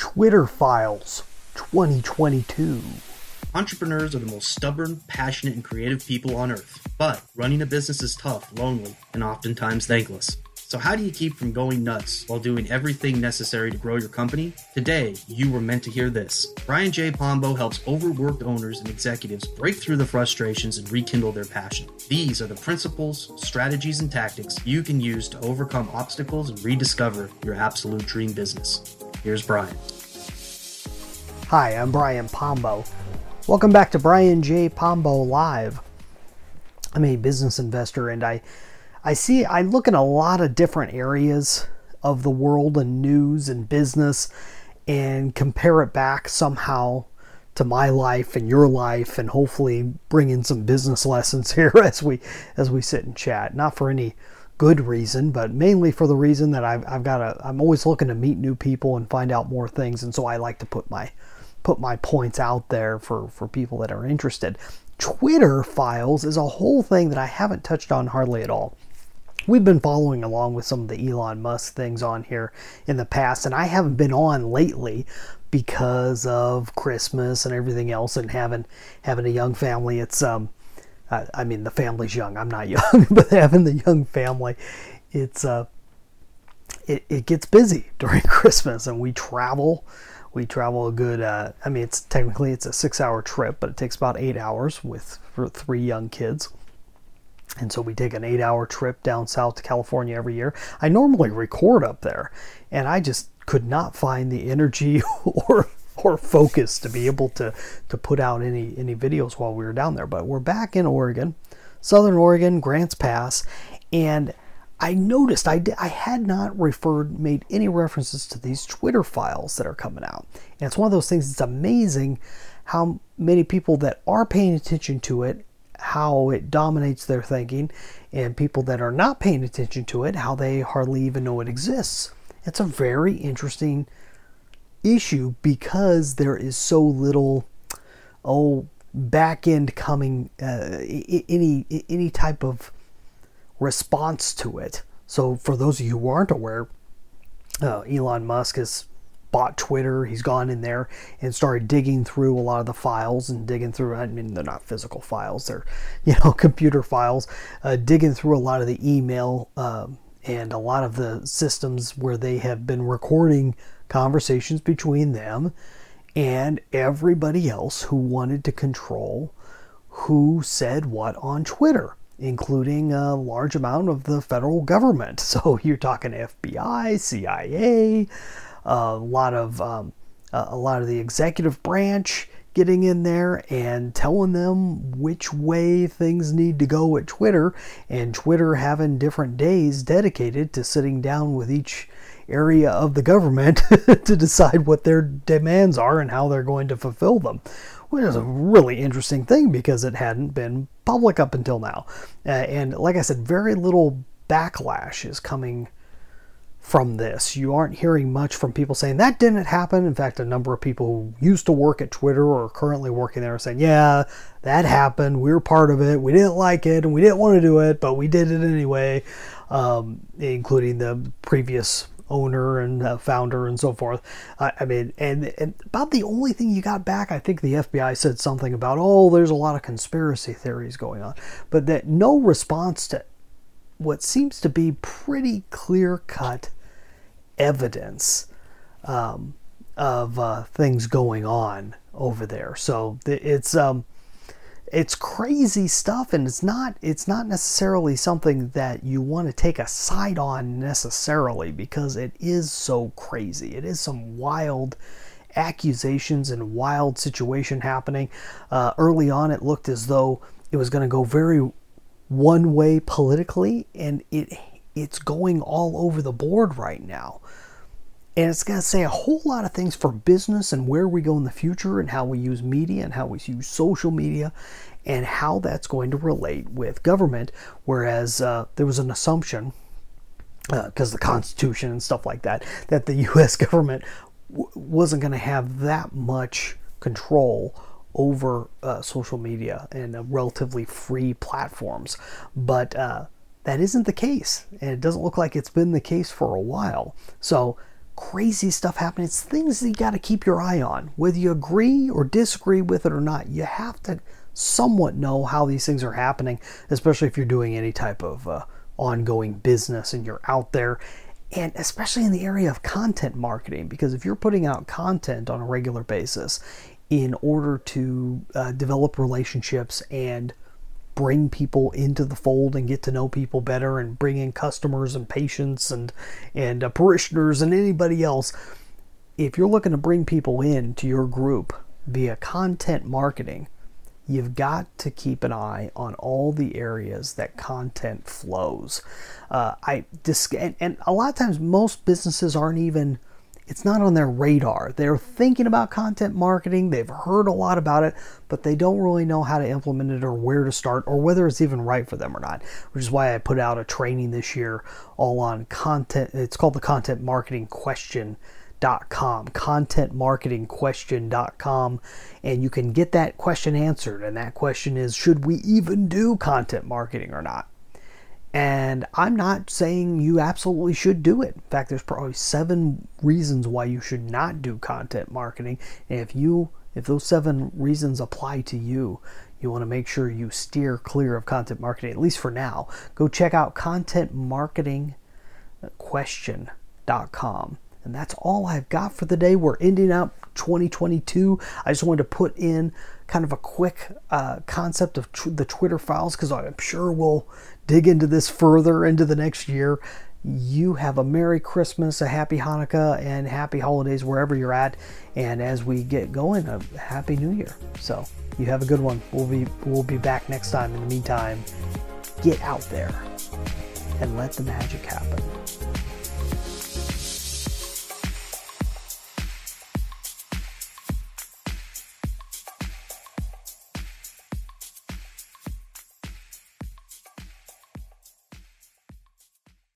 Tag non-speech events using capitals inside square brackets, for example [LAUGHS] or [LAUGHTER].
Twitter Files 2022. Entrepreneurs are the most stubborn, passionate, and creative people on earth. But running a business is tough, lonely, and oftentimes thankless. So, how do you keep from going nuts while doing everything necessary to grow your company? Today, you were meant to hear this. Brian J. Pombo helps overworked owners and executives break through the frustrations and rekindle their passion. These are the principles, strategies, and tactics you can use to overcome obstacles and rediscover your absolute dream business. Here's Brian. Hi, I'm Brian Pombo. Welcome back to Brian J. Pombo Live. I'm a business investor and I I see I look at a lot of different areas of the world and news and business and compare it back somehow to my life and your life and hopefully bring in some business [LAUGHS] lessons here as we as we sit and chat not for any good reason but mainly for the reason that I've, I've got a I'm always looking to meet new people and find out more things and so I like to put my put my points out there for for people that are interested Twitter files is a whole thing that I haven't touched on hardly at all we've been following along with some of the Elon Musk things on here in the past, and I haven't been on lately because of Christmas and everything else, and having having a young family. It's um, I, I mean the family's young. I'm not [LAUGHS] young, but having the young family, it's uh, it, it gets busy [LAUGHS] during Christmas, and we travel. We travel a good. Uh, I mean, it's technically it's a six-hour trip, but it takes about eight hours with for three young kids and so we take an eight hour trip down south to California every year. I normally record up there, and I just could not find the energy [LAUGHS] or or focus to be able to to put out any any videos while we were down there. But we're back in Oregon, Southern Oregon, Grants Pass, and I noticed I, I had not referred made any references to these Twitter files that are coming out. And it's one of those things. It's amazing how many people that are paying attention to it how it dominates their thinking, and people that are not paying attention to it, how they hardly even know it exists. It's a very interesting issue because there is so little, oh, back end coming, uh, any any type of response to it. So for those of you who aren't aware, uh, Elon Musk has bought Twitter. He's gone in there and started digging through a lot of the files and digging through. I mean, they're not physical files; they're [LAUGHS] you know computer files. Uh, digging through a lot of the email um, and a lot of the systems where they have been recording conversations between them and everybody else who wanted to control who said what on Twitter including a large amount of the federal government. [LAUGHS] So you're talking FBI, CIA, a lot of um, a lot of the executive branch getting in there and telling them which way things need to go at Twitter, and Twitter having different days dedicated to sitting down with each area of the government [LAUGHS] to decide what their demands are and how they're going to fulfill them. Which is a really interesting thing because it hadn't been public up until now. Uh, and like I said, very little backlash is coming from this. You aren't hearing much from people saying that didn't happen. In fact, a number of people who used to work at Twitter or are currently working there are saying, yeah, that happened. We were part of it. We didn't like it and we didn't want to do it, but we did it anyway, um, including the previous owner and uh, founder and so forth. Uh, I mean, and, and about the only thing you got back, I think the FBI said something about, oh, there's a lot of conspiracy theories going on, but that no response to what seems to be pretty clear cut evidence um, of uh, things going on over there. So it's um, it's crazy stuff, and it's not it's not necessarily something that you want to take a side on necessarily because it is so crazy. It is some wild accusations and wild situation happening. Uh, early on, it looked as though it was going to go very one way politically, and it it's going all over the board right now. And it's going to say a whole lot of things for business and where we go in the future and how we use media and how we use social media and how that's going to relate with government. Whereas uh, there was an assumption, because uh, the Constitution and stuff like that, that the [LAUGHS] U.S. government w- wasn't going to have that much control over uh, social media and uh, relatively free platforms. But uh, that isn't the case, and it doesn't look like it's been the case for a while. So, crazy stuff happening. It's things that you got to keep your eye on. Whether you agree or disagree with it or not, you have to somewhat know how these things are happening, especially if you're doing any type of uh, ongoing business and you're out there. And especially in the area of content marketing, because if you're putting out content on a regular basis in order to uh, develop relationships and bring people into the fold and get to know people better and bring in customers and patients and and uh, parishioners and anybody else. If you're looking to bring people in to your group via content marketing you've got to keep an eye on all the areas that content flows. Uh, i dis- and, and a lot of times most businesses aren't even it's not on their radar. They're thinking about content marketing, they've heard a lot about it, but they don't really know how to implement it or where to start or whether it's even right for them or not. Which is why I put out a training this year all on content. It's called the Content Marketing Question. Com, contentmarketingquestion.com, and you can get that question answered. And that question is Should we even do content marketing or not? And I'm not saying you absolutely should do it. In fact, there's probably seven reasons why you should not do content marketing. And if you if those seven reasons apply to you, you want to make sure you steer clear of content marketing, at least for now. Go check out contentmarketingquestion.com. And that's all I've got for the day. We're ending up 2022. I just wanted to put in kind of a quick uh, concept of tr- the Twitter files because I'm sure we'll dig into this further into the next year, you have a Merry Christmas, a Happy Hanukkah, and Happy Holidays wherever you're at. And as we get going, a Happy New Year. So you have a good one. We'll be we'll be back next time. In the meantime, get out there and let the magic happen.